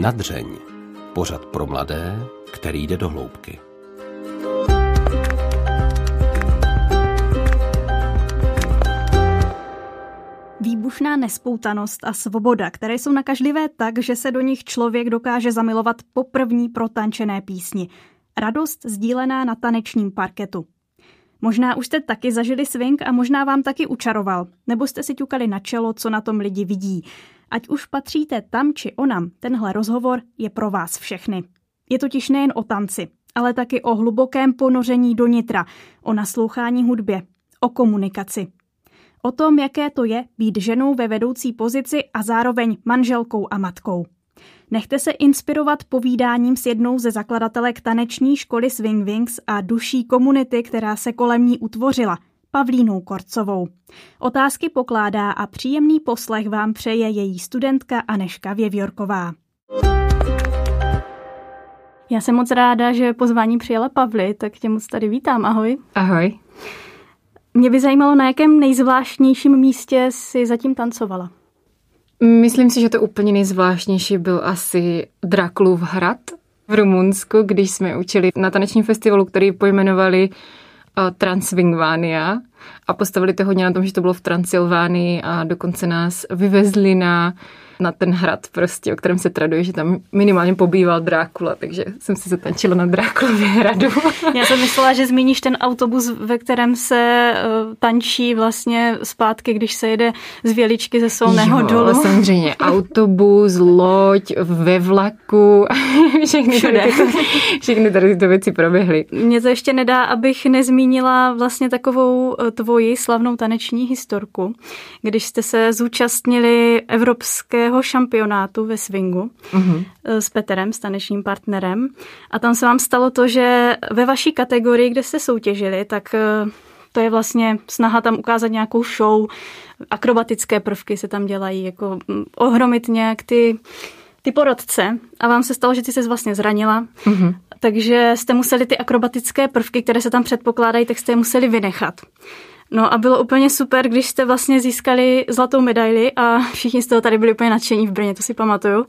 Nadřeň. Pořad pro mladé, který jde do hloubky. Výbušná nespoutanost a svoboda, které jsou nakažlivé tak, že se do nich člověk dokáže zamilovat po první protančené písni. Radost sdílená na tanečním parketu. Možná už jste taky zažili swing a možná vám taky učaroval, nebo jste si ťukali na čelo, co na tom lidi vidí. Ať už patříte tam či onam, tenhle rozhovor je pro vás všechny. Je totiž nejen o tanci, ale taky o hlubokém ponoření do nitra, o naslouchání hudbě, o komunikaci. O tom, jaké to je být ženou ve vedoucí pozici a zároveň manželkou a matkou. Nechte se inspirovat povídáním s jednou ze zakladatelek taneční školy Swing Wings a duší komunity, která se kolem ní utvořila, Pavlínou Korcovou. Otázky pokládá a příjemný poslech vám přeje její studentka Aneška Věvjorková. Já jsem moc ráda, že pozvání přijela Pavli, tak tě moc tady vítám. Ahoj. Ahoj. Mě by zajímalo, na jakém nejzvláštnějším místě si zatím tancovala. Myslím si, že to úplně nejzvláštnější byl asi Drakulův hrad v Rumunsku, když jsme učili na tanečním festivalu, který pojmenovali uh, Transvingvania a postavili to hodně na tom, že to bylo v Transylvánii a dokonce nás vyvezli na na ten hrad prostě, o kterém se traduje, že tam minimálně pobýval Drákula, takže jsem si zatančila na Drákulově hradu. Já jsem myslela, že zmíníš ten autobus, ve kterém se uh, tančí vlastně zpátky, když se jede z Věličky ze Solného jo, dolu. samozřejmě autobus, loď, ve vlaku, všechny tady, tyto, všechny tady tyto věci proběhly. Mně to ještě nedá, abych nezmínila vlastně takovou eh, tvoji slavnou taneční historku, když jste se zúčastnili Evropské světového šampionátu ve swingu mm-hmm. s Peterem, s tanečním partnerem. A tam se vám stalo to, že ve vaší kategorii, kde jste soutěžili, tak eh, to je vlastně snaha tam ukázat nějakou show, akrobatické prvky se tam dělají, jako mm, ohromit nějak ty, ty porodce. A vám se stalo, že ty se vlastně zranila, mm-hmm. takže jste museli ty akrobatické prvky, které se tam předpokládají, tak jste je museli vynechat. No a bylo úplně super, když jste vlastně získali zlatou medaili a všichni z toho tady byli úplně nadšení v Brně, to si pamatuju.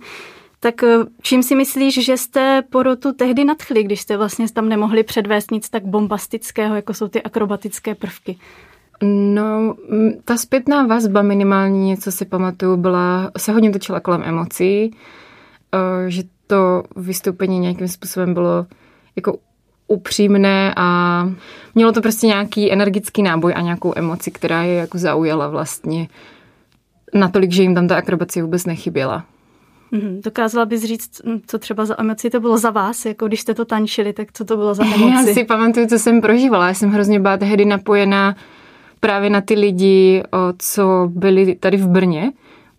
Tak eh, čím si myslíš, že jste porotu tehdy nadchli, když jste vlastně tam nemohli předvést nic tak bombastického, jako jsou ty akrobatické prvky? No, ta zpětná vazba minimálně, něco si pamatuju, byla, se hodně točila kolem emocí, eh, že to vystoupení nějakým způsobem bylo jako upřímné a mělo to prostě nějaký energický náboj a nějakou emoci, která je jako zaujala vlastně natolik, že jim tam ta akrobacie vůbec nechyběla. Mm, dokázala bys říct, co třeba za emoci to bylo za vás, jako když jste to tančili, tak co to bylo za emoci? Já si pamatuju, co jsem prožívala. Já jsem hrozně byla tehdy napojená právě na ty lidi, co byli tady v Brně,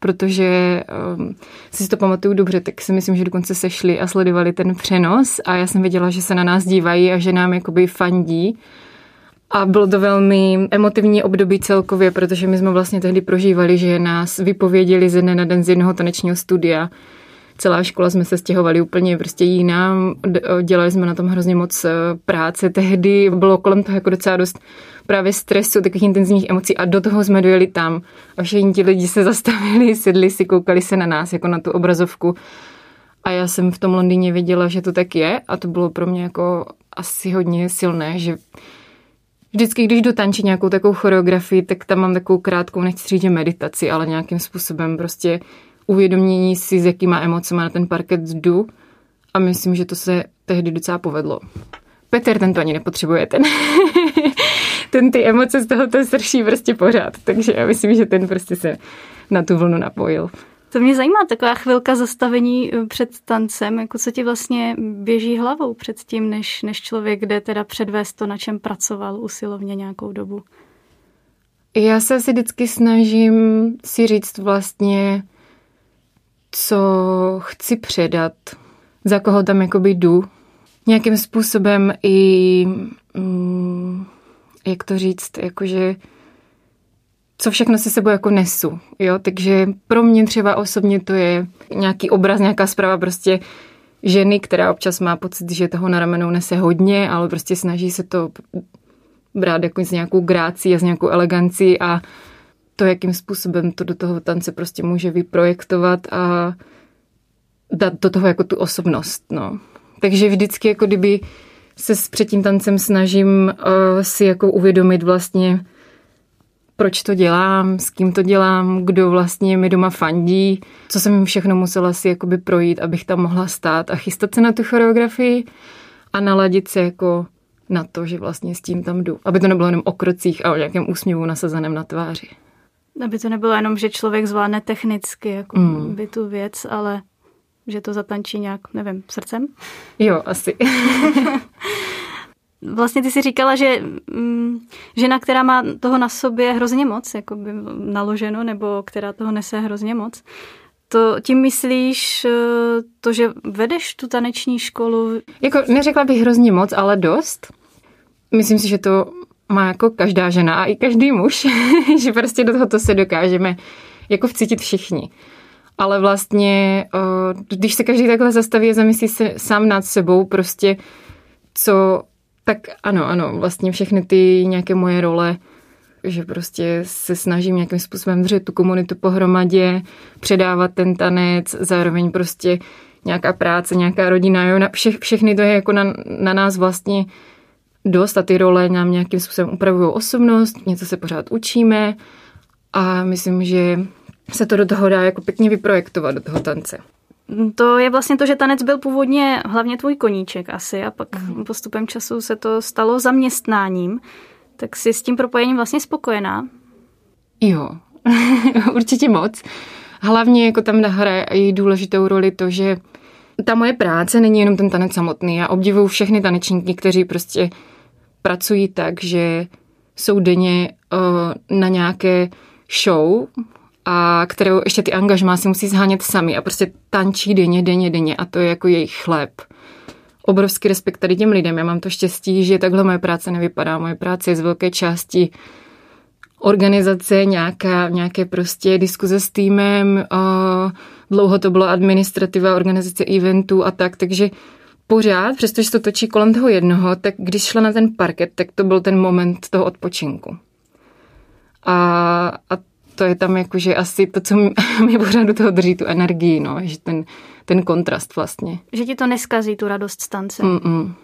protože um, si to pamatuju dobře, tak si myslím, že dokonce sešli a sledovali ten přenos a já jsem věděla, že se na nás dívají a že nám jakoby fandí. A bylo to velmi emotivní období celkově, protože my jsme vlastně tehdy prožívali, že nás vypověděli ze dne na den z jednoho tanečního studia. Celá škola jsme se stěhovali úplně prostě jinam, dělali jsme na tom hrozně moc eh, práce. Tehdy. Bylo kolem toho jako docela dost právě stresu, takových intenzivních emocí a do toho jsme dojeli tam. A všichni ti lidi se zastavili, sedli si, koukali se na nás jako na tu obrazovku. A já jsem v tom Londýně věděla, že to tak je a to bylo pro mě jako asi hodně silné, že vždycky, když dotančí nějakou takovou choreografii, tak tam mám takovou krátkou, nechci říct, meditaci, ale nějakým způsobem prostě uvědomění si, s jakýma emocema na ten parket jdu a myslím, že to se tehdy docela povedlo. Petr ten to ani nepotřebuje, ten, ten ty emoce z toho to srší prostě pořád, takže já myslím, že ten prostě se na tu vlnu napojil. To mě zajímá, taková chvilka zastavení eh, před tancem, jako co ti vlastně běží hlavou před tím, než, než člověk jde teda předvést to, na čem pracoval usilovně nějakou dobu. Já se asi vždycky snažím si říct vlastně, co chci předat, za koho tam jakoby jdu. Nějakým způsobem i, mm, jak to říct, jakože co všechno si sebou jako nesu, jo, takže pro mě třeba osobně to je nějaký obraz, nějaká zpráva prostě ženy, která občas má pocit, že toho na ramenou nese hodně, ale prostě snaží se to brát jako s nějakou grácí a s nějakou elegancí a to, jakým způsobem to do toho tance prostě může vyprojektovat a dát do toho jako tu osobnost, no. Takže vždycky jako kdyby se s před tím tancem snažím uh, si jako uvědomit vlastně, proč to dělám, s kým to dělám, kdo vlastně mi doma fandí, co jsem jim všechno musela si jakoby projít, abych tam mohla stát a chystat se na tu choreografii a naladit se jako na to, že vlastně s tím tam jdu. Aby to nebylo jenom o krocích a o nějakém úsměvu nasazeném na tváři. Aby to nebylo jenom, že člověk zvládne technicky jako mm. by tu věc, ale že to zatančí nějak, nevím, srdcem? Jo, asi. vlastně ty si říkala, že mm, žena, která má toho na sobě hrozně moc, jako by naloženo, nebo která toho nese hrozně moc, to tím myslíš eh, to, že vedeš tu taneční školu? Jako neřekla bych hrozně moc, ale dost. Myslím si, že to má jako každá žena a i každý muž, že prostě do tohoto se dokážeme jako vcítit všichni. Ale vlastně, když se každý takhle zastaví a zamyslí se sám nad sebou, prostě co, tak ano, ano, vlastně všechny ty nějaké moje role, že prostě se snažím nějakým způsobem držet tu komunitu pohromadě, předávat ten tanec, zároveň prostě nějaká práce, nějaká rodina, jo, na vše, všechny to je jako na, na nás vlastně dost a ty role nám nějakým způsobem upravují osobnost, něco se pořád učíme a myslím, že se to do toho dá jako pěkně vyprojektovat do toho tance. To je vlastně to, že tanec byl původně hlavně tvůj koníček asi a pak mm. postupem času se to stalo zaměstnáním. Tak jsi s tím propojením vlastně spokojená? Jo, určitě moc. Hlavně jako tam hraje i důležitou roli to, že ta moje práce není jenom ten tanec samotný. Já obdivuju všechny tanečníky, kteří prostě pracují tak, že jsou denně uh, na nějaké show, a kterou ještě ty angažmá si musí zhánět sami a prostě tančí denně, denně, denně a to je jako jejich chléb. Obrovský respekt tady těm lidem. Já mám to štěstí, že takhle moje práce nevypadá. Moje práce je z velké části organizace, nějaká, nějaké prostě diskuze s týmem, uh, dlouho to bylo administrativa, organizace eventů a tak, takže pořád, přestože to točí kolem toho jednoho, tak když šla na ten parket, tak to byl ten moment toho odpočinku. A, a to je tam jakože asi to, co mi pořád do toho drží tu energii, no, že ten, ten kontrast vlastně. Že ti to neskazí, tu radost stance. Mm-mm.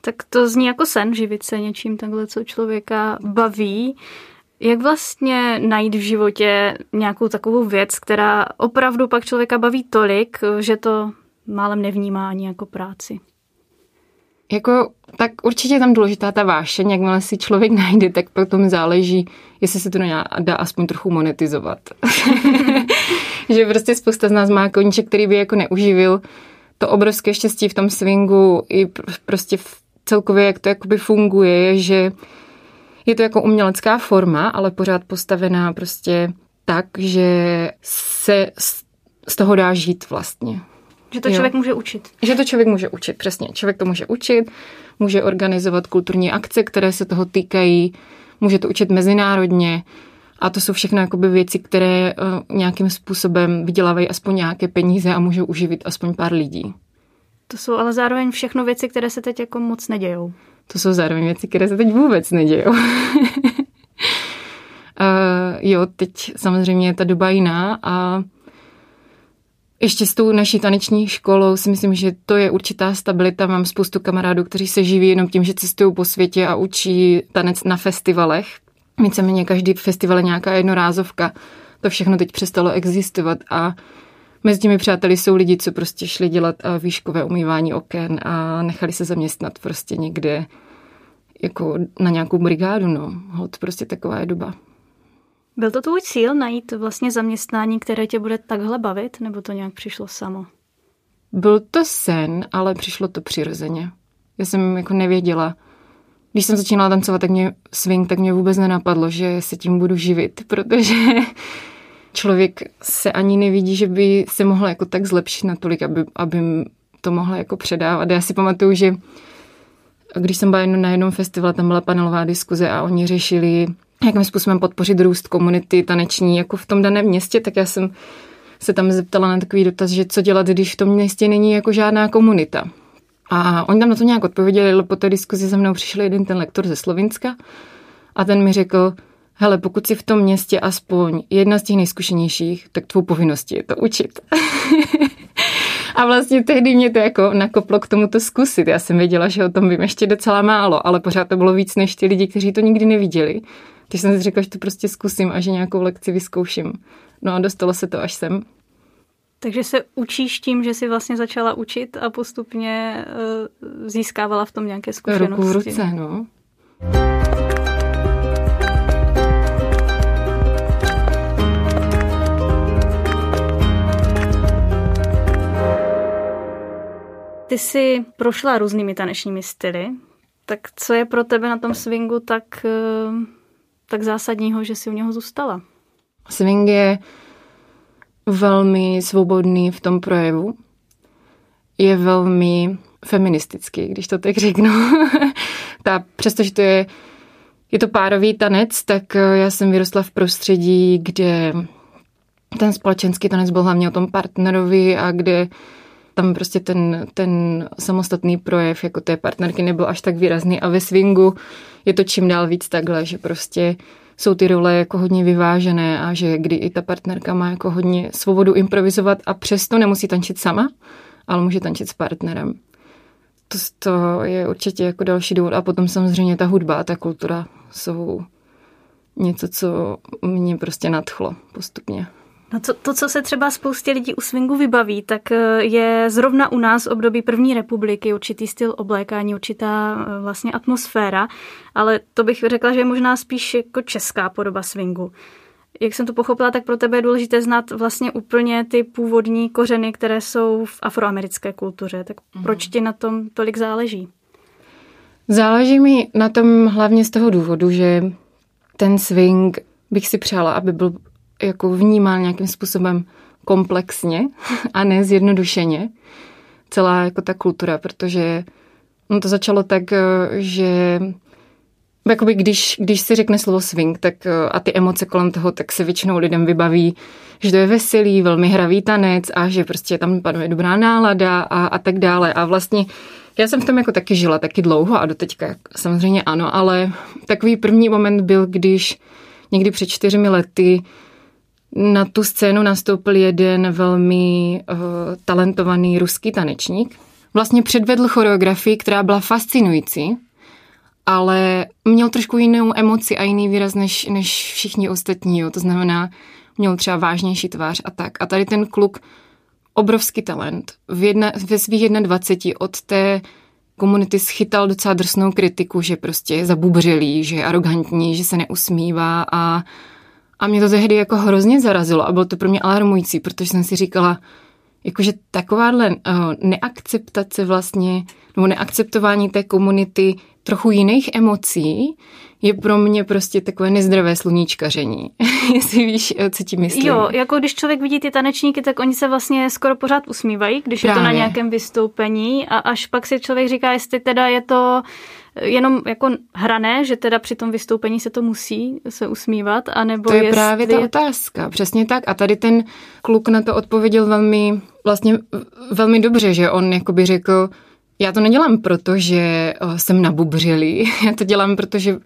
Tak to zní jako sen, živit se něčím takhle, co člověka baví. Jak vlastně najít v životě nějakou takovou věc, která opravdu pak člověka baví tolik, že to málem nevnímá ani jako práci? Jako, tak určitě je tam důležitá ta vášeň, jakmile si člověk najde, tak potom záleží, jestli se to dá aspoň trochu monetizovat. že prostě spousta z nás má koníček, který by jako neuživil to obrovské štěstí v tom swingu i prostě v celkově, jak to jakoby funguje, je, že je to jako umělecká forma, ale pořád postavená prostě tak, že se z toho dá žít vlastně. Že to člověk jo. může učit. Že to člověk může učit, přesně. Člověk to může učit, může organizovat kulturní akce, které se toho týkají, může to učit mezinárodně. A to jsou všechno jakoby věci, které uh, nějakým způsobem vydělávají aspoň nějaké peníze a můžou uživit aspoň pár lidí. To jsou ale zároveň všechno věci, které se teď jako moc nedějou. To jsou zároveň věci, které se teď vůbec nedějou. uh, jo, teď samozřejmě je ta doba jiná a ještě s tou naší taneční školou si myslím, že to je určitá stabilita. Mám spoustu kamarádů, kteří se živí jenom tím, že cestují po světě a učí tanec na festivalech. Víceméně každý festival je nějaká jednorázovka. To všechno teď přestalo existovat a mezi těmi přáteli jsou lidi, co prostě šli dělat výškové umývání oken a nechali se zaměstnat prostě někde jako na nějakou brigádu, no. Hod, prostě taková je doba. Byl to tvůj cíl najít vlastně zaměstnání, které tě bude takhle bavit, nebo to nějak přišlo samo? Byl to sen, ale přišlo to přirozeně. Já jsem jako nevěděla. Když jsem začínala tancovat, tak mě swing, tak mě vůbec nenapadlo, že se tím budu živit, protože člověk se ani nevidí, že by se mohl jako tak zlepšit natolik, aby, aby to mohla jako předávat. Já si pamatuju, že když jsem byla na jednom festivalu, tam byla panelová diskuze a oni řešili jakým způsobem podpořit růst komunity taneční jako v tom daném městě, tak já jsem se tam zeptala na takový dotaz, že co dělat, když v tom městě není jako žádná komunita. A oni tam na to nějak odpověděli, ale po té diskuzi za mnou přišel jeden ten lektor ze Slovinska a ten mi řekl, hele, pokud jsi v tom městě aspoň jedna z těch nejzkušenějších, tak tvou povinností je to učit. a vlastně tehdy mě to jako nakoplo k tomu to zkusit. Já jsem věděla, že o tom vím ještě docela málo, ale pořád to bylo víc než ty lidi, kteří to nikdy neviděli. Takže jsem si řekla, že to prostě zkusím a že nějakou lekci vyzkouším. No a dostalo se to až sem. Takže se učíš tím, že jsi vlastně začala učit a postupně uh, získávala v tom nějaké zkušenosti. Ruku v ruce, no. Ty jsi prošla různými tanečními styly, tak co je pro tebe na tom swingu tak, uh, tak zásadního, že jsi u něho zůstala? Swing je velmi svobodný v tom projevu. Je velmi feministický, když to tak řeknu. Ta, přestože to je, je to párový tanec, tak eh, já jsem vyrostla v prostředí, kde ten společenský tanec byl hlavně o tom partnerovi a kde tam prostě ten, ten samostatný projev jako té partnerky nebyl až tak výrazný a ve swingu je to čím dál víc takhle, že prostě jsou ty role jako hodně vyvážené a že kdy i ta partnerka má jako hodně svobodu improvizovat a přesto nemusí tančit sama, ale může tančit s partnerem. To, to je určitě jako další důvod. A potom samozřejmě ta hudba a ta kultura jsou něco, co mě prostě nadchlo postupně. No to, to, co se třeba spoustě lidí u swingu vybaví, tak eh, je zrovna u nás období první republiky, určitý styl oblékání, určitá eh, vlastně atmosféra, ale to bych řekla, že je možná spíš jako česká podoba swingu. Jak jsem to pochopila, tak pro tebe je důležité znát vlastně úplně ty původní kořeny, které jsou v afroamerické kultuře. Tak mm. proč ti na tom tolik záleží? Záleží mi na tom hlavně z toho důvodu, že ten swing bych si přála, aby byl jako vnímán nějakým způsobem komplexně a ne zjednodušeně celá jako ta kultura, protože no to začalo tak, eh, že Jakoby když, když se řekne slovo swing tak, eh, a ty emoce kolem toho, tak se většinou lidem vybaví, že to je veselý, velmi hravý tanec a že prostě tam panuje dobrá nálada a, a tak dále. A vlastně já jsem v tom jako taky žila taky dlouho a doteďka samozřejmě ano, ale takový první moment byl, když někdy před čtyřmi lety na tu scénu nastoupil jeden velmi uh, talentovaný ruský tanečník. Vlastně předvedl choreografii, která byla fascinující, ale měl trošku jinou emoci a jiný výraz než, než všichni ostatní. Jo. To znamená, měl třeba vážnější tvář a tak. A tady ten kluk, obrovský talent, v jedna, ve svých 21 od té komunity schytal docela drsnou kritiku, že prostě je zabubřelý, že je arrogantní, že se neusmívá a a mě to tehdy jako hrozně zarazilo a bylo to pro mě alarmující, protože jsem si říkala, jakože takováhle uh, neakceptace vlastně, nebo neakceptování té komunity trochu jiných emocí je pro mě prostě takové nezdravé sluníčkaření. Jestli víš, eh, co ti myslím. Jo, jako když člověk vidí ty tanečníky, tak oni se vlastně skoro pořád usmívají, když Právě. je to na nějakém vystoupení a až pak si člověk říká, jestli teda je to jenom jako hrané, že teda při tom vystoupení se to musí se usmívat, anebo To je právě ta otázka, přesně tak. A tady ten kluk na to odpověděl velmi, vlastně velmi dobře, že on jakoby řekl, já to nedělám proto, že eh, jsem nabubřilý, já to dělám, protože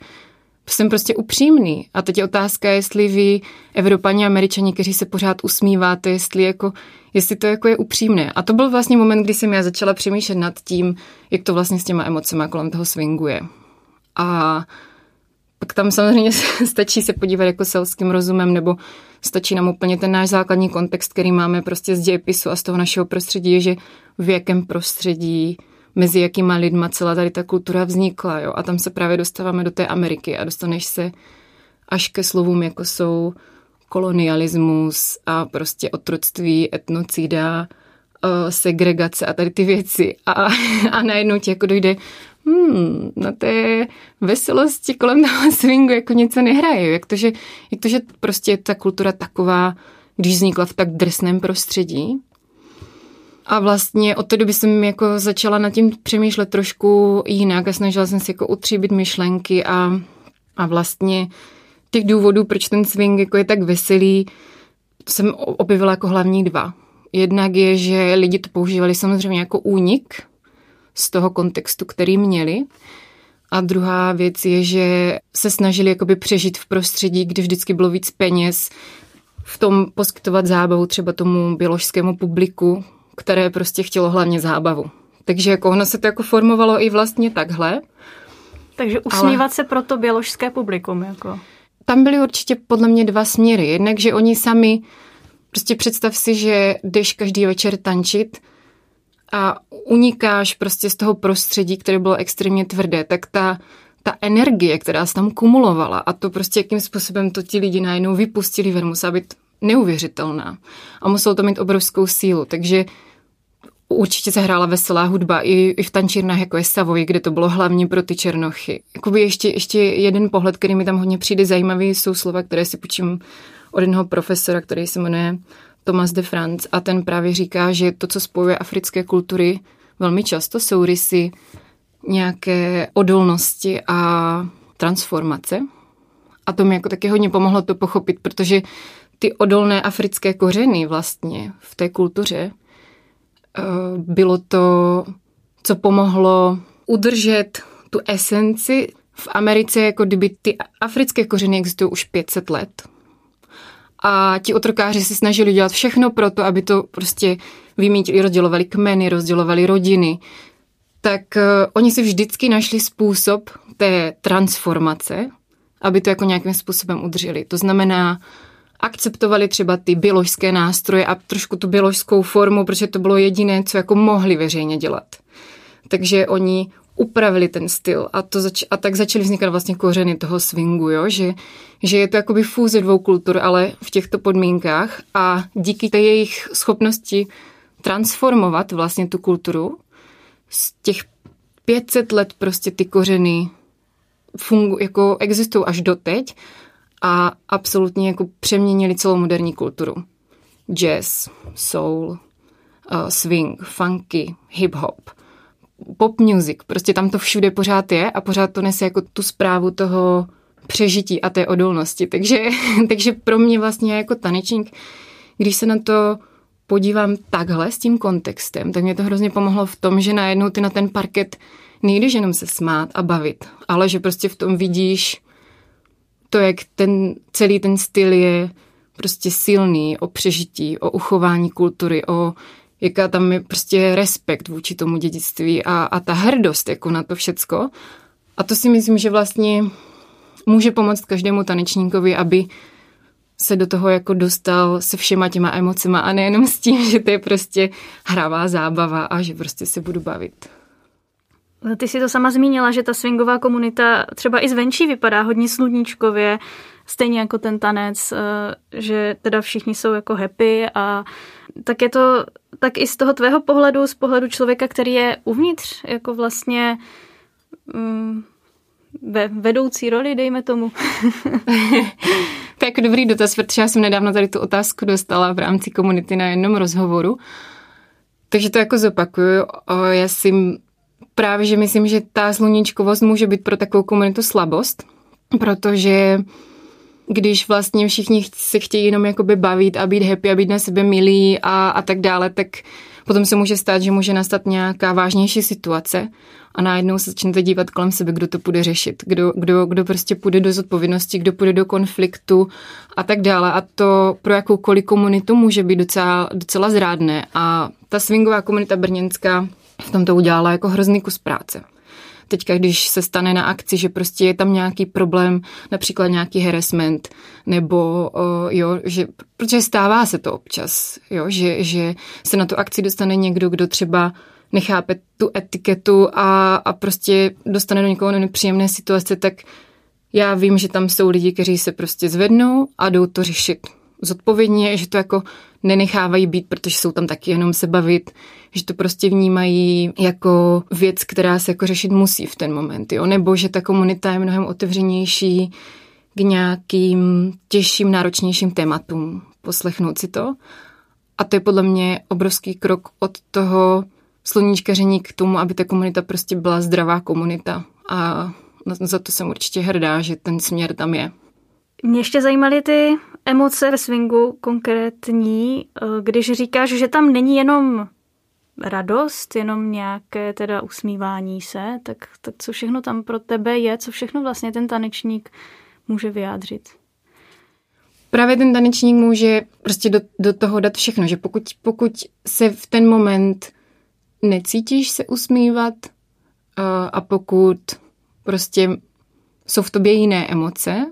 jsem prostě upřímný. A teď je otázka, jestli vy, Evropani Američani, kteří se pořád usmíváte, jestli, jako, jestli to jako je upřímné. A to byl vlastně moment, kdy jsem já začala přemýšlet nad tím, jak to vlastně s těma emocema kolem toho swinguje. A pak tam samozřejmě stačí se podívat jako selským rozumem, nebo stačí nám úplně ten náš základní kontext, který máme prostě z dějepisu a z toho našeho prostředí, že v jakém prostředí mezi jakýma lidma celá tady ta kultura vznikla. Jo? A tam se právě dostáváme do té Ameriky a dostaneš se až ke slovům, jako jsou kolonialismus a prostě otroctví, etnocida, eh, segregace a tady ty věci. A, a najednou ti jako dojde, hmm, na té veselosti kolem toho swingu jako něco nehraje. Jak to, že, jak to, že prostě ta kultura taková, když vznikla v tak drsném prostředí, a vlastně od té doby jsem jako začala nad tím přemýšlet trošku jinak a snažila jsem se jako utříbit myšlenky a, a vlastně těch důvodů, proč ten swing jako je tak veselý, jsem objevila jako hlavní dva. Jednak je, že lidi to používali samozřejmě jako únik z toho kontextu, který měli. A druhá věc je, že se snažili jakoby přežít v prostředí, kde vždycky bylo víc peněz, v tom poskytovat zábavu třeba tomu běložskému publiku, které prostě chtělo hlavně zábavu. Takže jako ono se to jako formovalo i vlastně takhle. Takže usmívat ale... se pro to běložské publikum. Jako. Tam byly určitě podle mě dva směry. Jednak, že oni sami, prostě představ si, že jdeš každý večer tančit a unikáš prostě z toho prostředí, které bylo extrémně tvrdé, tak ta, ta energie, která se tam kumulovala a to prostě, jakým způsobem to ti lidi najednou vypustili ven, musela být neuvěřitelná. A muselo to mít obrovskou sílu, takže určitě se hrála veselá hudba i, i v tančírnách, jako je Savoy, kde to bylo hlavně pro ty černochy. Jakoby ještě, ještě jeden pohled, který mi tam hodně přijde zajímavý, jsou slova, které si počím od jednoho profesora, který se jmenuje Thomas de France a ten právě říká, že to, co spojuje africké kultury, velmi často jsou rysy nějaké odolnosti a transformace. A to mi jako taky hodně pomohlo to pochopit, protože ty odolné africké kořeny vlastně v té kultuře bylo to, co pomohlo udržet tu esenci v Americe, jako kdyby ty africké kořeny existují už 500 let. A ti otrokáři se snažili dělat všechno pro to, aby to prostě vymítili, rozdělovali kmeny, rozdělovali rodiny. Tak uh, oni si vždycky našli způsob té transformace, aby to jako nějakým způsobem udrželi. To znamená, akceptovali třeba ty bioložské nástroje a trošku tu bioložskou formu, protože to bylo jediné, co jako mohli veřejně dělat. Takže oni upravili ten styl a, to zač- a tak začaly vznikat vlastně kořeny toho swingu, jo? Že, že je to jakoby fúze dvou kultur, ale v těchto podmínkách a díky té jejich schopnosti transformovat vlastně tu kulturu z těch 500 let prostě ty kořeny fungu, jako existují až doteď a absolutně jako přeměnili celou moderní kulturu. Jazz, soul, uh, swing, funky, hip-hop, pop music, prostě tam to všude pořád je a pořád to nese jako tu zprávu toho přežití a té odolnosti. Takže, takže pro mě vlastně jako tanečník, když se na to podívám takhle s tím kontextem, tak mě to hrozně pomohlo v tom, že najednou ty na ten parket nejdeš jenom se smát a bavit, ale že prostě v tom vidíš to, jak ten celý ten styl je prostě silný o přežití, o uchování kultury, o jaká tam je prostě respekt vůči tomu dědictví a, a ta hrdost jako na to všecko. A to si myslím, že vlastně může pomoct každému tanečníkovi, aby se do toho jako dostal se všema těma emocema a nejenom s tím, že to je prostě hravá zábava a že prostě se budu bavit. Ty si to sama zmínila, že ta swingová komunita třeba i zvenčí vypadá hodně sluníčkově, stejně jako ten tanec, eh, že teda všichni jsou jako happy a tak je to tak i z toho tvého pohledu, z pohledu člověka, který je uvnitř, jako vlastně um, ve vedoucí roli, dejme tomu. to jako dobrý dotaz, protože já jsem nedávno tady tu otázku dostala v rámci komunity na jednom rozhovoru. Takže to jako zopakuju. Já si právě, že myslím, že ta sluníčkovost může být pro takovou komunitu slabost, protože když vlastně všichni se chtějí jenom jakoby bavit a být happy a být na sebe milí a, a tak dále, tak potom se může stát, že může nastat nějaká vážnější situace a najednou se začnete dívat kolem sebe, kdo to bude řešit, kdo, kdo, kdo prostě půjde do zodpovědnosti, kdo půjde do konfliktu a tak dále. A to pro jakoukoliv komunitu může být docela, docela zrádné. A ta swingová komunita brněnská v tomto udělala jako hrozný kus práce. Teďka, když se stane na akci, že prostě je tam nějaký problém, například nějaký harassment, nebo o, jo, že, protože stává se to občas, jo, že, že se na tu akci dostane někdo, kdo třeba nechápe tu etiketu a, a prostě dostane do někoho nepříjemné situace, tak já vím, že tam jsou lidi, kteří se prostě zvednou a jdou to řešit zodpovědně, že to jako nenechávají být, protože jsou tam taky jenom se bavit, že to prostě vnímají jako věc, která se jako řešit musí v ten moment, jo? nebo že ta komunita je mnohem otevřenější k nějakým těžším, náročnějším tématům, poslechnout si to. A to je podle mě obrovský krok od toho sluníčkaření k tomu, aby ta komunita prostě byla zdravá komunita. A za to jsem určitě hrdá, že ten směr tam je. Mě ještě zajímaly ty emoce ve swingu konkrétní, eh, když říkáš, že tam není jenom radost, jenom nějaké teda usmívání se, tak, tak co všechno tam pro tebe je, co všechno vlastně ten tanečník může vyjádřit? Právě ten tanečník může prostě do, do toho dát všechno, že pokud, pokud se v ten moment necítíš se usmívat a, a pokud prostě jsou v tobě jiné emoce,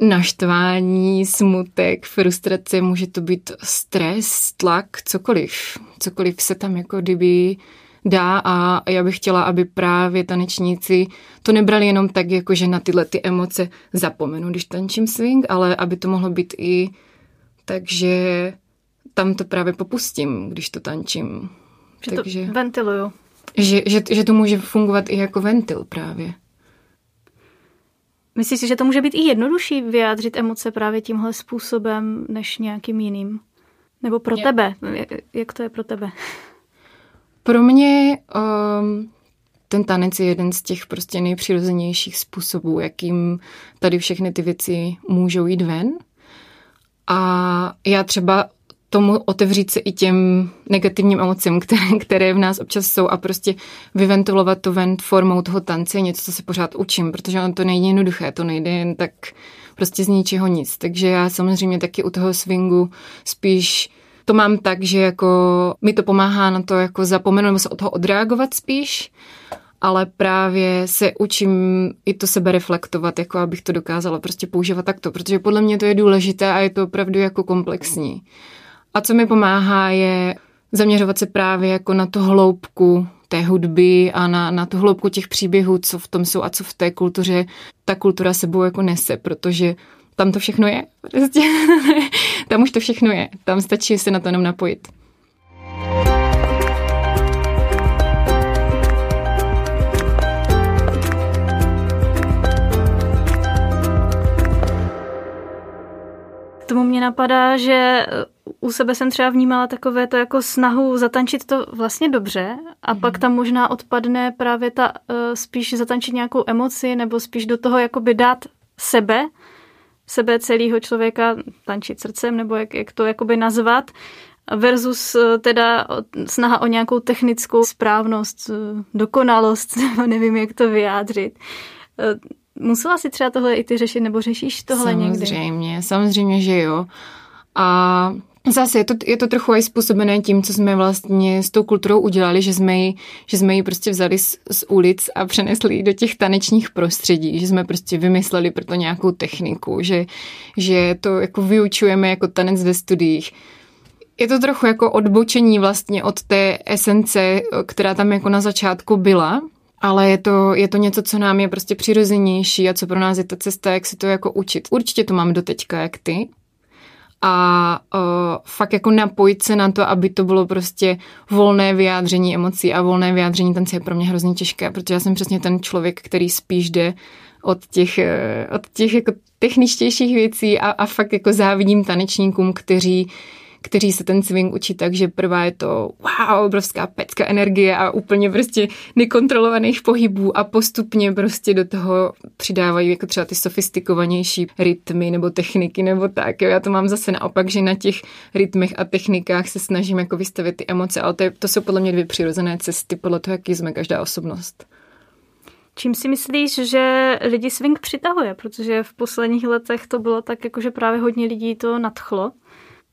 naštvání, smutek, frustrace, může to být stres, tlak, cokoliv. Cokoliv se tam jako kdyby dá a já bych chtěla, aby právě tanečníci to nebrali jenom tak, jako že na tyhle ty emoce zapomenu, když tančím swing, ale aby to mohlo být i tak, že tam to právě popustím, když to tančím. Že Takže, to ventiluju. Že, že, že to může fungovat i jako ventil právě. Myslíš si, že to může být i jednodušší vyjádřit emoce právě tímhle způsobem než nějakým jiným? Nebo pro Je. tebe? Jak to je pro tebe? Pro mě um, ten tanec je jeden z těch prostě nejpřirozenějších způsobů, jakým tady všechny ty věci můžou jít ven. A já třeba tomu otevřít se i těm negativním emocím, které, které v nás občas jsou a prostě vyventilovat to ven formou toho tance je něco, co se pořád učím, protože on to nejde jednoduché, to nejde jen tak prostě z ničeho nic. Takže já samozřejmě taky u toho swingu spíš to mám tak, že jako mi to pomáhá na to jako zapomenout nebo se od toho odreagovat spíš, ale právě se učím i to sebe reflektovat, jako abych to dokázala prostě používat takto, protože podle mě to je důležité a je to opravdu jako komplexní. A co mi pomáhá je zaměřovat se právě jako na tu hloubku té hudby a na, na tu hloubku těch příběhů, co v tom jsou a co v té kultuře ta kultura sebou jako nese, protože tam to všechno je. Prostě, tam už to všechno je. Tam stačí se na to jenom napojit. tomu mě napadá, že u sebe jsem třeba vnímala takové to jako snahu zatančit to vlastně dobře a mm. pak tam možná odpadne právě ta uh, spíš zatančit nějakou emoci nebo spíš do toho jakoby dát sebe, sebe celého člověka tančit srdcem nebo jak, jak to jakoby nazvat versus uh, teda snaha o nějakou technickou správnost, uh, dokonalost, nevím, jak to vyjádřit. Musela si třeba tohle i ty řešit, nebo řešíš tohle samozřejmě, někdy? Samozřejmě, samozřejmě, že jo. A Zase je to, je to trochu i způsobené tím, co jsme vlastně s tou kulturou udělali, že jsme ji, že jsme ji prostě vzali z, z ulic a přenesli do těch tanečních prostředí, že jsme prostě vymysleli pro to nějakou techniku, že, že to jako vyučujeme jako tanec ve studiích. Je to trochu jako odbočení vlastně od té esence, která tam jako na začátku byla, ale je to, je to něco, co nám je prostě přirozenější a co pro nás je ta cesta, jak si to jako učit. Určitě to mám do teďka, jak ty. A uh, fakt jako napojit se na to, aby to bylo prostě volné vyjádření emocí a volné vyjádření tance je pro mě hrozně těžké, protože já jsem přesně ten člověk, který spíš jde od těch, e, od těch jako techničtějších věcí a, a fakt jako závidím tanečníkům, kteří kteří se ten swing učí tak, že prvá je to wow, obrovská pecka energie a úplně prostě nekontrolovaných pohybů a postupně prostě do toho přidávají jako třeba ty sofistikovanější rytmy nebo techniky nebo tak. Jo. Já to mám zase naopak, že na těch rytmech a technikách se snažím jako vystavit ty emoce, ale to, je, to jsou podle mě dvě přirozené cesty podle toho, jaký jsme každá osobnost. Čím si myslíš, že lidi swing přitahuje? Protože v posledních letech to bylo tak, jako že právě hodně lidí to nadchlo.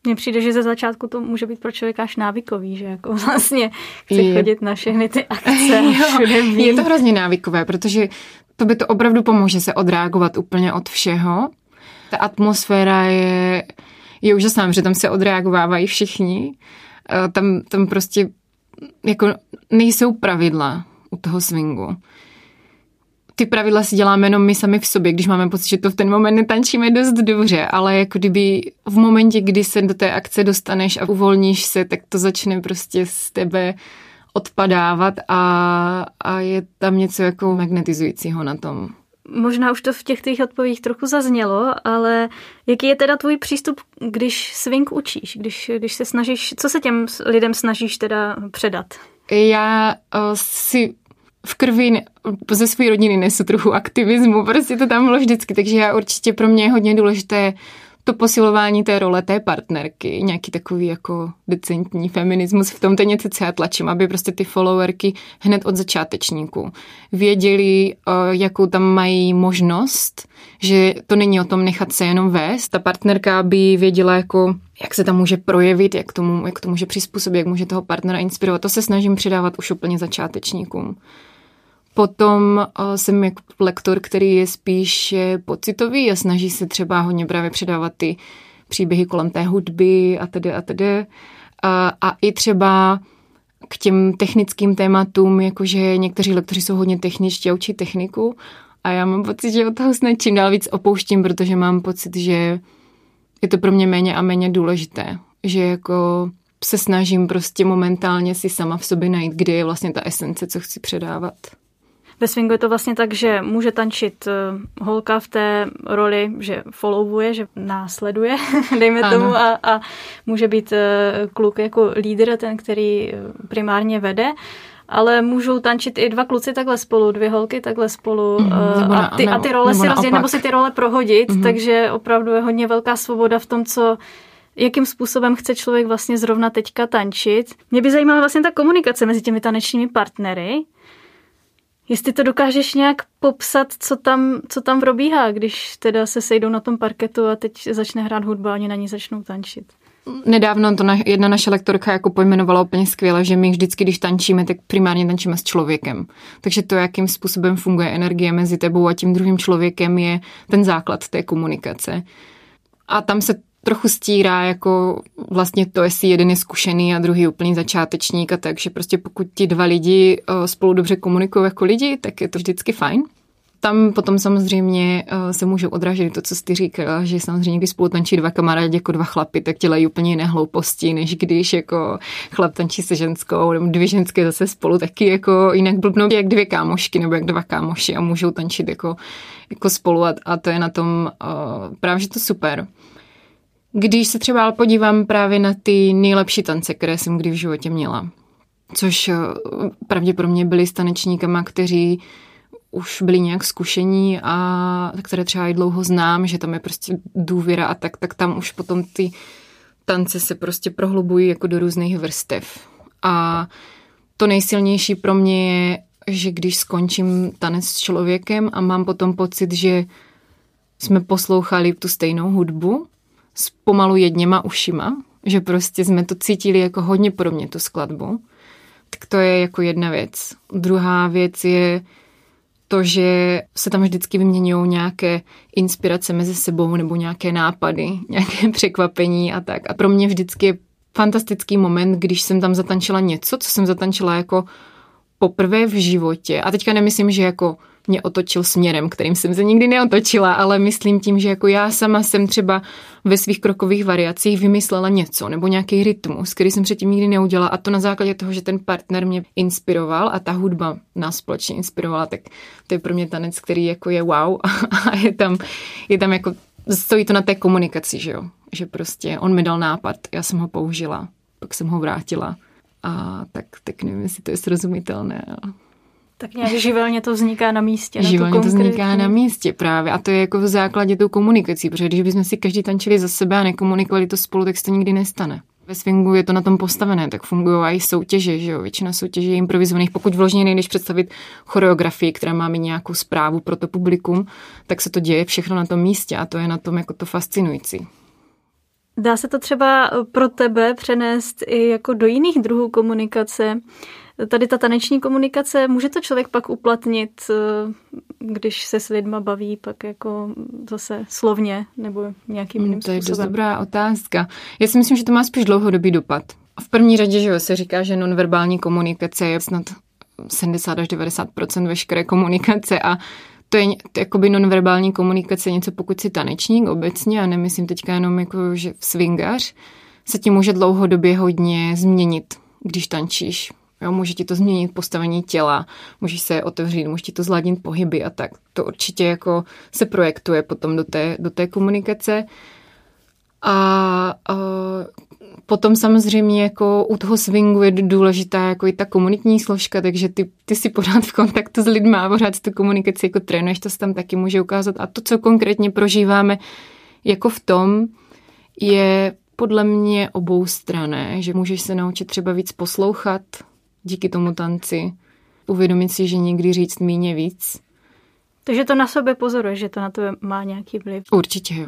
Mně přijde, že ze začátku to může být pro člověka až návykový, že jako vlastně chce je. chodit na všechny ty akce. jo, je to hrozně návykové, protože to by to opravdu pomůže se odreagovat úplně od všeho. Ta atmosféra je, je úžasná, protože tam se odreagovávají všichni. Tam, tam prostě jako nejsou pravidla u toho swingu ty pravidla si děláme jenom my sami v sobě, když máme pocit, že to v ten moment netančíme dost dobře, ale jako kdyby v momentě, kdy se do té akce dostaneš a uvolníš se, tak to začne prostě z tebe odpadávat a, a je tam něco jako magnetizujícího na tom. Možná už to v těch tvých odpovědích trochu zaznělo, ale jaký je teda tvůj přístup, když swing učíš, když, když se snažíš, co se těm lidem snažíš teda předat? Já uh, si v krvi ze své rodiny nesu trochu aktivismu, prostě to tam bylo vždycky, takže já určitě pro mě je hodně důležité to posilování té role té partnerky, nějaký takový jako decentní feminismus v tom, to něco, co já tlačím, aby prostě ty followerky hned od začátečníků věděli, jakou tam mají možnost, že to není o tom nechat se jenom vést. Ta partnerka by věděla, jako, jak se tam může projevit, jak, tomu, jak to může přizpůsobit, jak může toho partnera inspirovat. To se snažím přidávat už úplně začátečníkům. Potom jsem jako lektor, který je spíš pocitový a snaží se třeba hodně právě předávat ty příběhy kolem té hudby a tedy a tedy. A, a i třeba k těm technickým tématům, jakože někteří lektoři jsou hodně techničtí a učí techniku a já mám pocit, že od toho snad čím dál víc opouštím, protože mám pocit, že je to pro mě méně a méně důležité. Že jako se snažím prostě momentálně si sama v sobě najít, kde je vlastně ta esence, co chci předávat. Ve swingu je to vlastně tak, že může tančit eh, holka v té roli, že followuje, že následuje, dejme ano. tomu, a, a může být eh, kluk jako lídr, ten, který eh, primárně vede ale můžou tančit i dva kluci takhle spolu, dvě holky takhle spolu mm, a, ty, nebo, a ty role si rozdělit, nebo si ty role prohodit, mm-hmm. takže opravdu je hodně velká svoboda v tom, co jakým způsobem chce člověk vlastně zrovna teďka tančit. Mě by zajímala vlastně ta komunikace mezi těmi tanečními partnery, Jestli to dokážeš nějak popsat, co tam, co tam probíhá, když teda se sejdou na tom parketu a teď začne hrát hudba a oni na ní začnou tančit. Nedávno to na, jedna naše lektorka jako pojmenovala úplně skvěle, že my vždycky, když tančíme, tak primárně tančíme s člověkem. Takže to, jakým způsobem funguje energie mezi tebou a tím druhým člověkem, je ten základ té komunikace. A tam se trochu stírá jako vlastně to, jestli jeden je zkušený a druhý úplný začátečník a takže prostě pokud ti dva lidi eh, spolu dobře komunikují jako lidi, tak je to vždycky fajn. Tam potom samozřejmě eh, se můžou odrážet to, co jsi říkala, že samozřejmě, když spolu tančí dva kamarádi jako dva chlapy, tak dělají úplně jiné hlouposti, než když jako chlap tančí se ženskou, nebo dvě ženské zase spolu taky jako jinak blbnou, jak dvě kámošky nebo jak dva kámoši a můžou tančit jako, jako spolu a, a to je na tom uh, právě, že to super. Když se třeba podívám právě na ty nejlepší tance, které jsem kdy v životě měla, což eh, pravděpodobně byli tanečníkama, kteří už byli nějak zkušení a které třeba i dlouho znám, že tam je prostě důvěra a tak, tak tam už potom ty tance se prostě prohlubují jako do různých vrstev. A to nejsilnější pro mě je, že když skončím tanec s člověkem a mám potom pocit, že jsme poslouchali tu stejnou hudbu, s pomalu jedněma ušima, že prostě jsme to cítili jako hodně podobně, tu skladbu. Tak to je jako jedna věc. Druhá věc je to, že se tam vždycky vyměňují nějaké inspirace mezi sebou nebo nějaké nápady, nějaké překvapení a tak. A pro mě vždycky je fantastický moment, když jsem tam zatančila něco, co jsem zatančila jako poprvé v životě. A teďka nemyslím, že jako mě otočil směrem, kterým jsem se nikdy neotočila, ale myslím tím, že jako já sama jsem třeba ve svých krokových variacích vymyslela něco nebo nějaký rytmus, který jsem předtím nikdy neudělala a to na základě toho, že ten partner mě inspiroval a ta hudba nás společně inspirovala, tak to je pro mě tanec, který jako je wow a je tam, je tam jako, stojí to na té komunikaci, že jo, že prostě on mi dal nápad, já jsem ho použila, pak jsem ho vrátila a tak, tak nevím, jestli to je srozumitelné. Ale... Tak nějak živelně to vzniká na místě. Živelně na to vzniká na místě právě. A to je jako v základě tou komunikací, protože když bychom si každý tančili za sebe a nekomunikovali to spolu, tak se to nikdy nestane. Ve swingu je to na tom postavené, tak fungují i soutěže, že jo? Většina soutěží je improvizovaných. Pokud vložně nejdeš představit choreografii, která má mít nějakou zprávu pro to publikum, tak se to děje všechno na tom místě a to je na tom jako to fascinující. Dá se to třeba pro tebe přenést i jako do jiných druhů komunikace? Tady ta taneční komunikace, může to člověk pak uplatnit, eh, když se s lidma baví, pak jako zase slovně nebo nějakým jiným To je způsobem? dost dobrá otázka. Já si myslím, že to má spíš dlouhodobý dopad. V první řadě, že jo, se říká, že nonverbální komunikace je snad 70 až 90% veškeré komunikace a to je jakoby nonverbální komunikace něco, pokud si tanečník obecně, a nemyslím teďka jenom jako, že swingař, se ti může dlouhodobě hodně změnit, když tančíš Jo, může ti to změnit postavení těla, můžeš se otevřít, může ti to zladit pohyby a tak. To určitě jako se projektuje potom do té, do té komunikace. A, a potom samozřejmě jako u toho swingu je důležitá jako i ta komunitní složka, takže ty, ty si pořád v kontaktu s lidmi a pořád tu komunikaci jako trénuješ, to se tam taky může ukázat. A to, co konkrétně prožíváme, jako v tom je podle mě obou strané, že můžeš se naučit třeba víc poslouchat díky tomu tanci, uvědomit si, že někdy říct míně víc. Takže to na sobě pozoruje, že to na to má nějaký vliv. Určitě jo.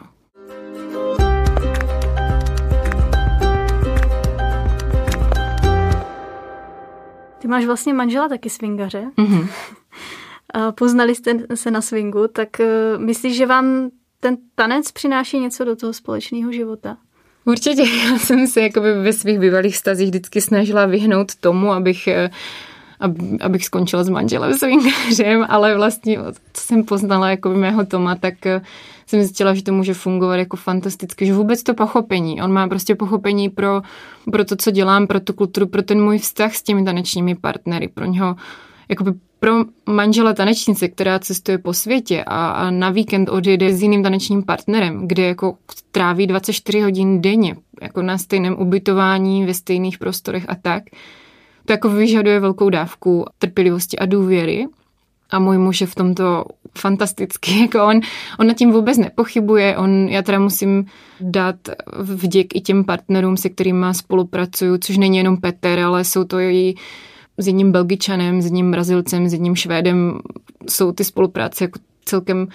Ty máš vlastně manžela taky swingaře. Mm-hmm. Poznali jste se na swingu, tak eh, myslíš, že vám ten tanec přináší něco do toho společného života? Určitě, já jsem se jakoby ve svých bývalých stazích vždycky snažila vyhnout tomu, abych eh, abych skončila s manželem swingařem, ale vlastně, co jsem poznala jako mého Toma, tak eh, jsem zjistila, že to může fungovat jako fantasticky, že vůbec to pochopení, on má prostě pochopení pro, pro to, co dělám, pro tu kulturu, pro ten můj vztah s těmi tanečními partnery, pro něho, jakoby pro manžela tanečnice, která cestuje po světě a, a na víkend odjede s jiným tanečním partnerem, kde jako tráví 24 hodin denně, jako na stejném ubytování, ve stejných prostorech a tak, to jako vyžaduje velkou dávku trpělivosti a důvěry. A můj muž je v tomto fantastický, jako on, on nad tím vůbec nepochybuje, on, já teda musím dát vděk i těm partnerům, se kterými spolupracuju, což není jenom Petr, ale jsou to i s jedním Belgičanem, s jedním Brazilcem, s jedním Švédem, jsou ty spolupráce jako celkem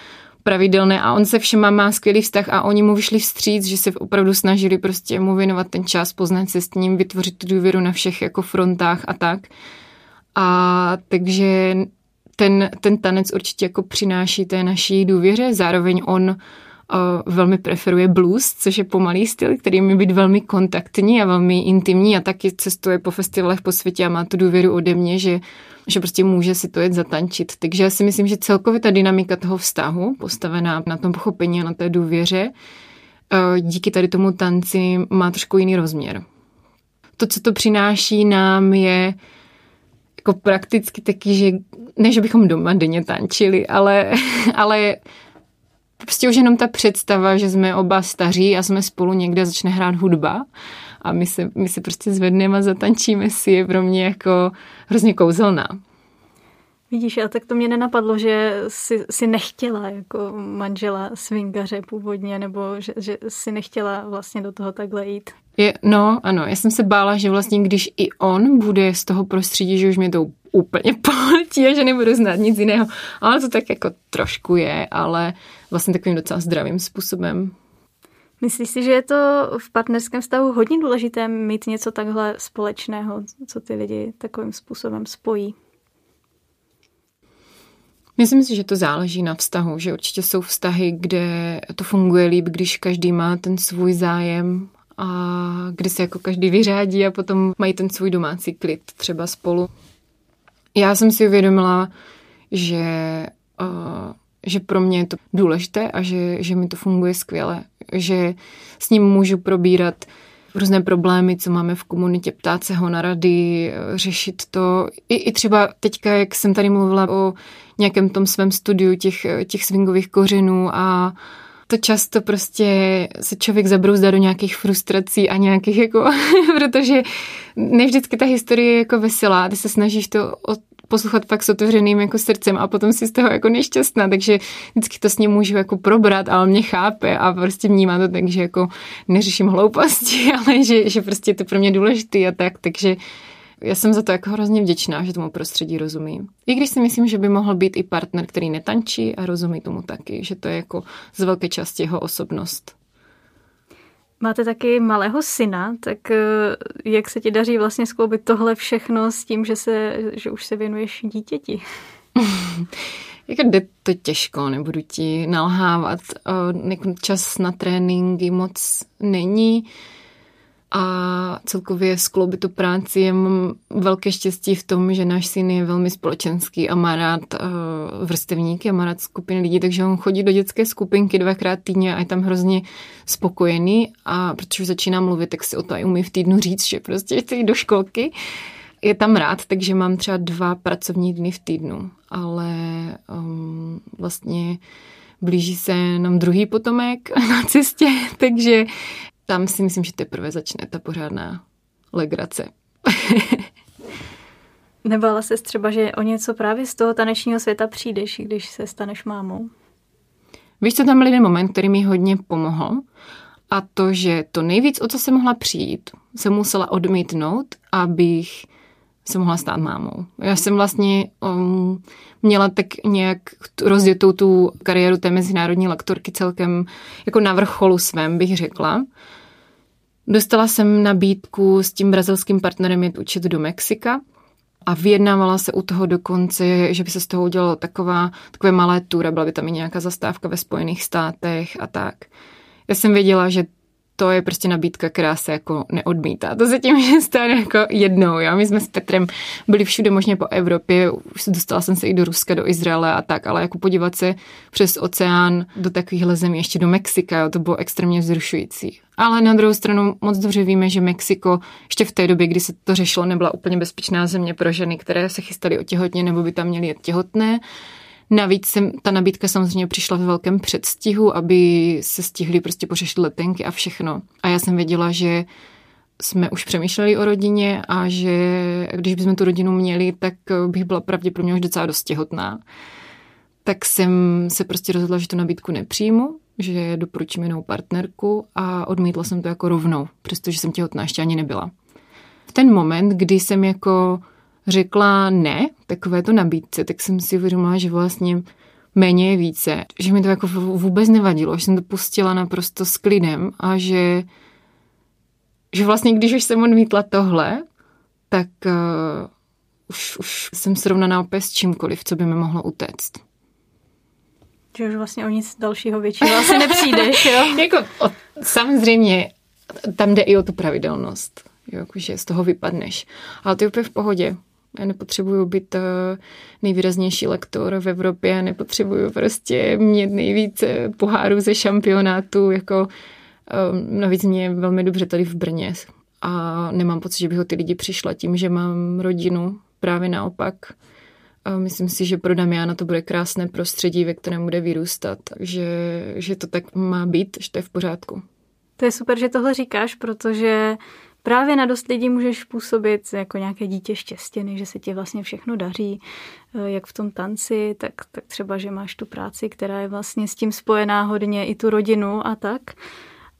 pravidelné a on se všema má skvělý vztah a oni mu vyšli vstříc, že se opravdu snažili prostě mu věnovat ten čas, poznat se s ním, vytvořit tu důvěru na všech jako frontách a tak. A takže ten, ten tanec určitě jako přináší té naší důvěře, zároveň on velmi preferuje blues, což je pomalý styl, který mi být velmi kontaktní a velmi intimní a taky cestuje po festivalech po světě a má tu důvěru ode mě, že, že prostě může si to jet zatančit. Takže já si myslím, že celkově ta dynamika toho vztahu, postavená na tom pochopení a na té důvěře, uh, díky tady tomu tanci má trošku jiný rozměr. To, co to přináší nám, je jako prakticky taky, že ne, že bychom doma denně tančili, ale, ale prostě už jenom ta představa, že jsme oba staří a jsme spolu někde začne hrát hudba a my se, my se prostě zvedneme a zatančíme si, je pro mě jako hrozně kouzelná. Vidíš, a tak to mě nenapadlo, že si, si nechtěla jako manžela swingaře původně, nebo že, že si nechtěla vlastně do toho takhle jít. Je, no, ano, já jsem se bála, že vlastně když i on bude z toho prostředí, že už mě to úplně pohltí a že nebudu znát nic jiného. Ale to tak jako trošku je, ale vlastně takovým docela zdravým způsobem. Myslíš si, že je to v partnerském vztahu hodně důležité mít něco takhle společného, co ty lidi takovým způsobem spojí? Myslím si, že to záleží na vztahu, že určitě jsou vztahy, kde to funguje líp, když každý má ten svůj zájem a kdy se jako každý vyřádí a potom mají ten svůj domácí klid třeba spolu. Já jsem si uvědomila, že, uh, že pro mě je to důležité a že, že mi to funguje skvěle, že s ním můžu probírat různé problémy, co máme v komunitě, ptát se ho na rady, řešit to. I, i třeba teďka, jak jsem tady mluvila o nějakém tom svém studiu těch, těch swingových kořenů a to často prostě se člověk zabrouzdá do nějakých frustrací a nějakých jako, protože ne vždycky ta historie je jako veselá, ty se snažíš to poslouchat fakt s otevřeným jako srdcem a potom si z toho jako nešťastná, takže vždycky to s ním můžu jako probrat, ale mě chápe a prostě vnímá to tak, že jako neřeším hlouposti, ale že, že prostě je to pro mě důležité a tak, takže já jsem za to jako hrozně vděčná, že tomu prostředí rozumím. I když si myslím, že by mohl být i partner, který netančí a rozumí tomu taky, že to je jako z velké části jeho osobnost. Máte taky malého syna, tak eh, jak se ti daří vlastně skloubit tohle všechno s tím, že, se, že už se věnuješ dítěti? jako jde to těžko, nebudu ti nalhávat. Eh, čas na tréninky moc není a celkově skloubit tu práci je mám velké štěstí v tom, že náš syn je velmi společenský a má rád uh, vrstevníky a má rád skupiny lidí, takže on chodí do dětské skupinky dvakrát týdně a je tam hrozně spokojený a protože začíná mluvit, tak si o to i umí v týdnu říct, že prostě chce jít do školky. Je tam rád, takže mám třeba dva pracovní dny v týdnu, ale um, vlastně blíží se nám druhý potomek na cestě, takže tam si myslím, že teprve začne ta pořádná legrace. Nebala se třeba, že o něco právě z toho tanečního světa přijdeš, když se staneš mámou? Víš, co tam byl jeden moment, který mi hodně pomohl? A to, že to nejvíc, o co jsem mohla přijít, jsem musela odmítnout, abych se mohla stát mámou. Já jsem vlastně um, měla tak nějak rozjetou tu kariéru té mezinárodní lektorky celkem jako na vrcholu svém, bych řekla. Dostala jsem nabídku s tím brazilským partnerem jet učit do Mexika a vyjednávala se u toho dokonce, že by se z toho udělalo taková, takové malé tour, byla by tam i nějaká zastávka ve Spojených státech a tak. Já jsem věděla, že to je prostě nabídka, která se jako neodmítá. To se tím může stát jako jednou. Jo? My jsme s Petrem byli všude možně po Evropě, už dostala jsem se i do Ruska, do Izraele a tak, ale jako podívat se přes oceán do takovýchhle zemí, ještě do Mexika, jo? to bylo extrémně vzrušující. Ale na druhou stranu moc dobře víme, že Mexiko ještě v té době, kdy se to řešilo, nebyla úplně bezpečná země pro ženy, které se chystaly těhotně nebo by tam měly těhotné. Navíc jsem, ta nabídka samozřejmě přišla ve velkém předstihu, aby se stihly prostě pořešit letenky a všechno. A já jsem věděla, že jsme už přemýšleli o rodině a že když bychom tu rodinu měli, tak bych byla pravděpodobně už docela dost těhotná. Tak jsem se prostě rozhodla, že tu nabídku nepřijmu, že doporučím jinou partnerku a odmítla jsem to jako rovnou, přestože jsem těhotná ještě ani nebyla. V ten moment, kdy jsem jako řekla ne takovéto nabídce, tak jsem si uvědomila, že vlastně méně je více, že mi to jako vůbec nevadilo, že jsem to pustila naprosto s klidem a že, že vlastně když už jsem odmítla tohle, tak uh, už, už jsem srovnaná opět s čímkoliv, co by mi mohlo utéct. Že už vlastně o nic dalšího většího asi nepřijdeš, jo? jako, o, samozřejmě, tam jde i o tu pravidelnost, jo, že z toho vypadneš. Ale ty úplně v pohodě. Já nepotřebuju být eh, nejvýraznější lektor v Evropě, nepotřebuju prostě mít nejvíce pohárů ze šampionátu, jako eh, navíc mě velmi dobře tady v Brně a nemám pocit, že bych o ty lidi přišla tím, že mám rodinu, právě naopak. A myslím si, že pro Damiana to bude krásné prostředí, ve kterém bude vyrůstat, takže že to tak má být, že to je v pořádku. To je super, že tohle říkáš, protože právě na dost lidí můžeš působit jako nějaké dítě štěstěny, že se ti vlastně všechno daří, eh, jak v tom tanci, tak, tak třeba, že máš tu práci, která je vlastně s tím spojená hodně, i tu rodinu a tak.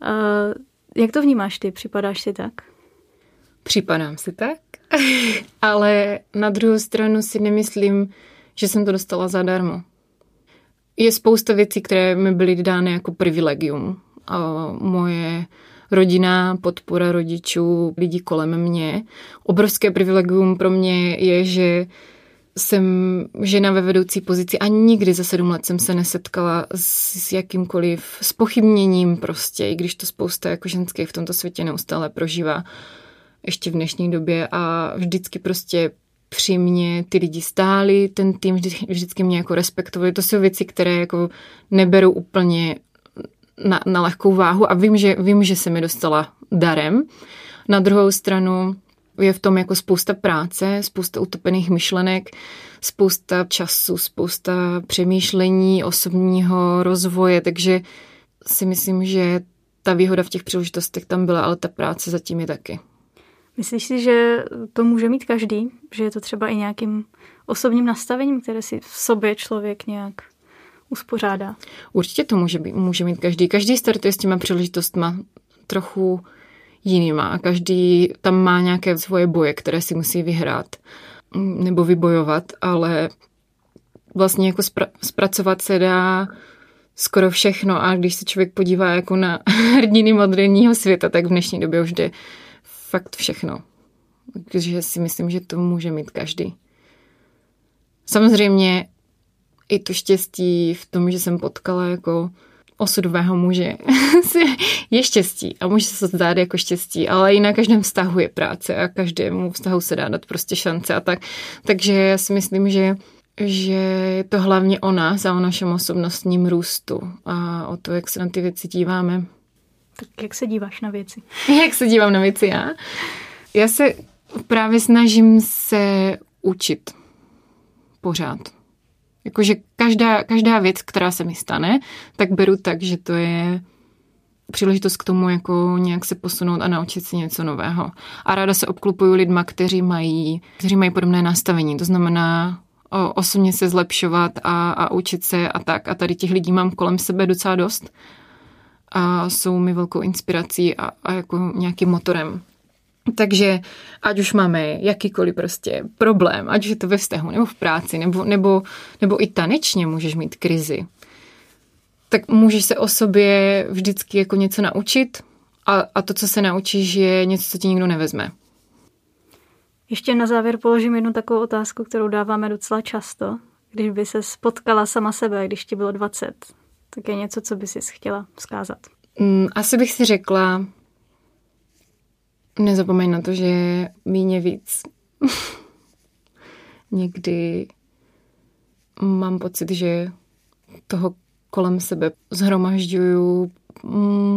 Eh, jak to vnímáš ty? Připadáš si tak? Připadám si tak, ale na druhou stranu si nemyslím, že jsem to dostala zadarmo. Je spousta věcí, které mi byly dány jako privilegium. A moje rodina, podpora rodičů, lidí kolem mě. Obrovské privilegium pro mě je, že jsem žena ve vedoucí pozici a nikdy za sedm let jsem se nesetkala s jakýmkoliv spochybněním prostě, i když to spousta jako ženských v tomto světě neustále prožívá ještě v dnešní době a vždycky prostě při mě ty lidi stáli, ten tým vždy, vždycky mě jako respektovali. To jsou věci, které jako neberu úplně na, na lehkou váhu a vím že, vím, že se mi dostala darem. Na druhou stranu je v tom jako spousta práce, spousta utopených myšlenek, spousta času, spousta přemýšlení, osobního rozvoje, takže si myslím, že ta výhoda v těch příležitostech tam byla, ale ta práce zatím je taky. Myslíš si, že to může mít každý? Že je to třeba i nějakým osobním nastavením, které si v sobě člověk nějak uspořádá. Určitě to může, být, může mít každý. Každý startuje s těma příležitostma trochu jinýma a každý tam má nějaké svoje boje, které si musí vyhrát nebo vybojovat, ale vlastně jako spra- zpracovat se dá skoro všechno a když se člověk podívá jako na hrdiny moderního světa, tak v dnešní době už jde fakt všechno. Takže si myslím, že to může mít každý. Samozřejmě i to štěstí v tom, že jsem potkala jako osudového muže je štěstí a může se zdát jako štěstí, ale i na každém vztahu je práce a každému vztahu se dá dát prostě šance a tak. Takže já si myslím, že že je to hlavně o nás a o našem osobnostním růstu a o to, jak se na ty věci díváme. Tak jak se díváš na věci? jak se dívám na věci já? Já se právě snažím se učit pořád. Jakože každá, každá věc, která se mi stane, tak beru tak, že to je příležitost k tomu jako nějak se posunout a naučit si něco nového. A ráda se obklupuju lidma, kteří mají, kteří mají podobné nastavení. To znamená osobně se zlepšovat a, a učit se a tak. A tady těch lidí mám kolem sebe docela dost a jsou mi velkou inspirací a, a jako nějakým motorem. Takže ať už máme jakýkoliv prostě problém, ať už je to ve vztahu nebo v práci, nebo, nebo, nebo i tanečně můžeš mít krizi, tak můžeš se o sobě vždycky jako něco naučit a, a to, co se naučíš, je něco, co ti nikdo nevezme. Ještě na závěr položím jednu takovou otázku, kterou dáváme docela často. Když by se spotkala sama sebe, když ti bylo 20, tak je něco, co by si chtěla vzkázat. Mm, asi bych si řekla, nezapomeň na to, že míně víc. Někdy mám pocit, že toho kolem sebe zhromažďuju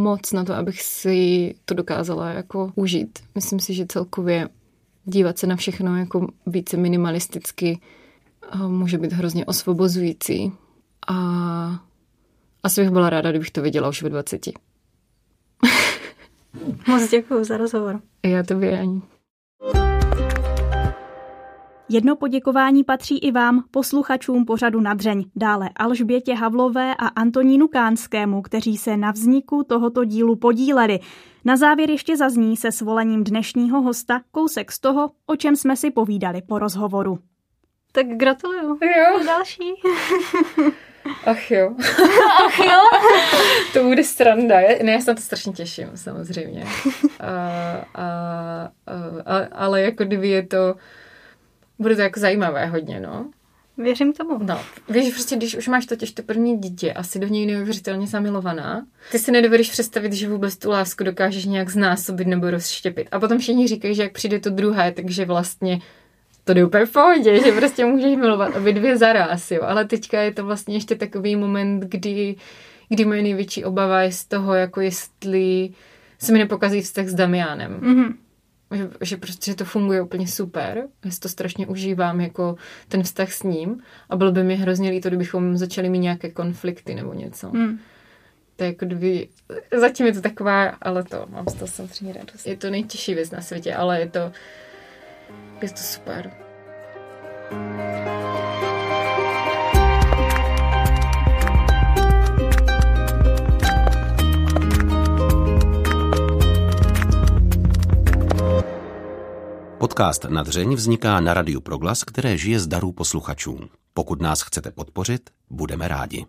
moc na to, abych si to dokázala jako užít. Myslím si, že celkově dívat se na všechno jako více minimalisticky může být hrozně osvobozující. A asi bych byla ráda, kdybych to viděla už ve 20. Moc děkuji za rozhovor. Já to ani. Jedno poděkování patří i vám, posluchačům pořadu Nadřeň, dále Alžbětě Havlové a Antonínu Kánskému, kteří se na vzniku tohoto dílu podíleli. Na závěr ještě zazní se svolením dnešního hosta kousek z toho, o čem jsme si povídali po rozhovoru. Tak gratuluju. Jo. Další. Ach jo. Ach jo. to bude stranda. Ne, já se na to strašně těším, samozřejmě. A, a, a, ale jako kdyby je to, bude to jako zajímavé hodně, no. Věřím tomu. No, víš, prostě když už máš totiž to první dítě a jsi do něj neuvěřitelně zamilovaná, ty si nedovedeš představit, že vůbec tu lásku dokážeš nějak znásobit nebo rozštěpit. A potom všichni říkají, že jak přijde to druhé, takže vlastně to jde úplně v pohodě, že prostě můžeš milovat obě dvě zaraz, jo. Ale teďka je to vlastně ještě takový moment, kdy, kdy moje největší obava je z toho, jako jestli se mi nepokazí vztah s Damianem. Mm-hmm. Že, že prostě že to funguje úplně super. Já si to strašně užívám, jako ten vztah s ním. A bylo by mi hrozně líto, kdybychom začali mít nějaké konflikty nebo něco. Mm. To je jako kdyby... Zatím je to taková, ale to, mám z toho samozřejmě radost. Je to nejtěžší věc na světě, ale je to je to super. Podcast Nadřeň vzniká na Radiu Proglas, které žije z darů posluchačů. Pokud nás chcete podpořit, budeme rádi.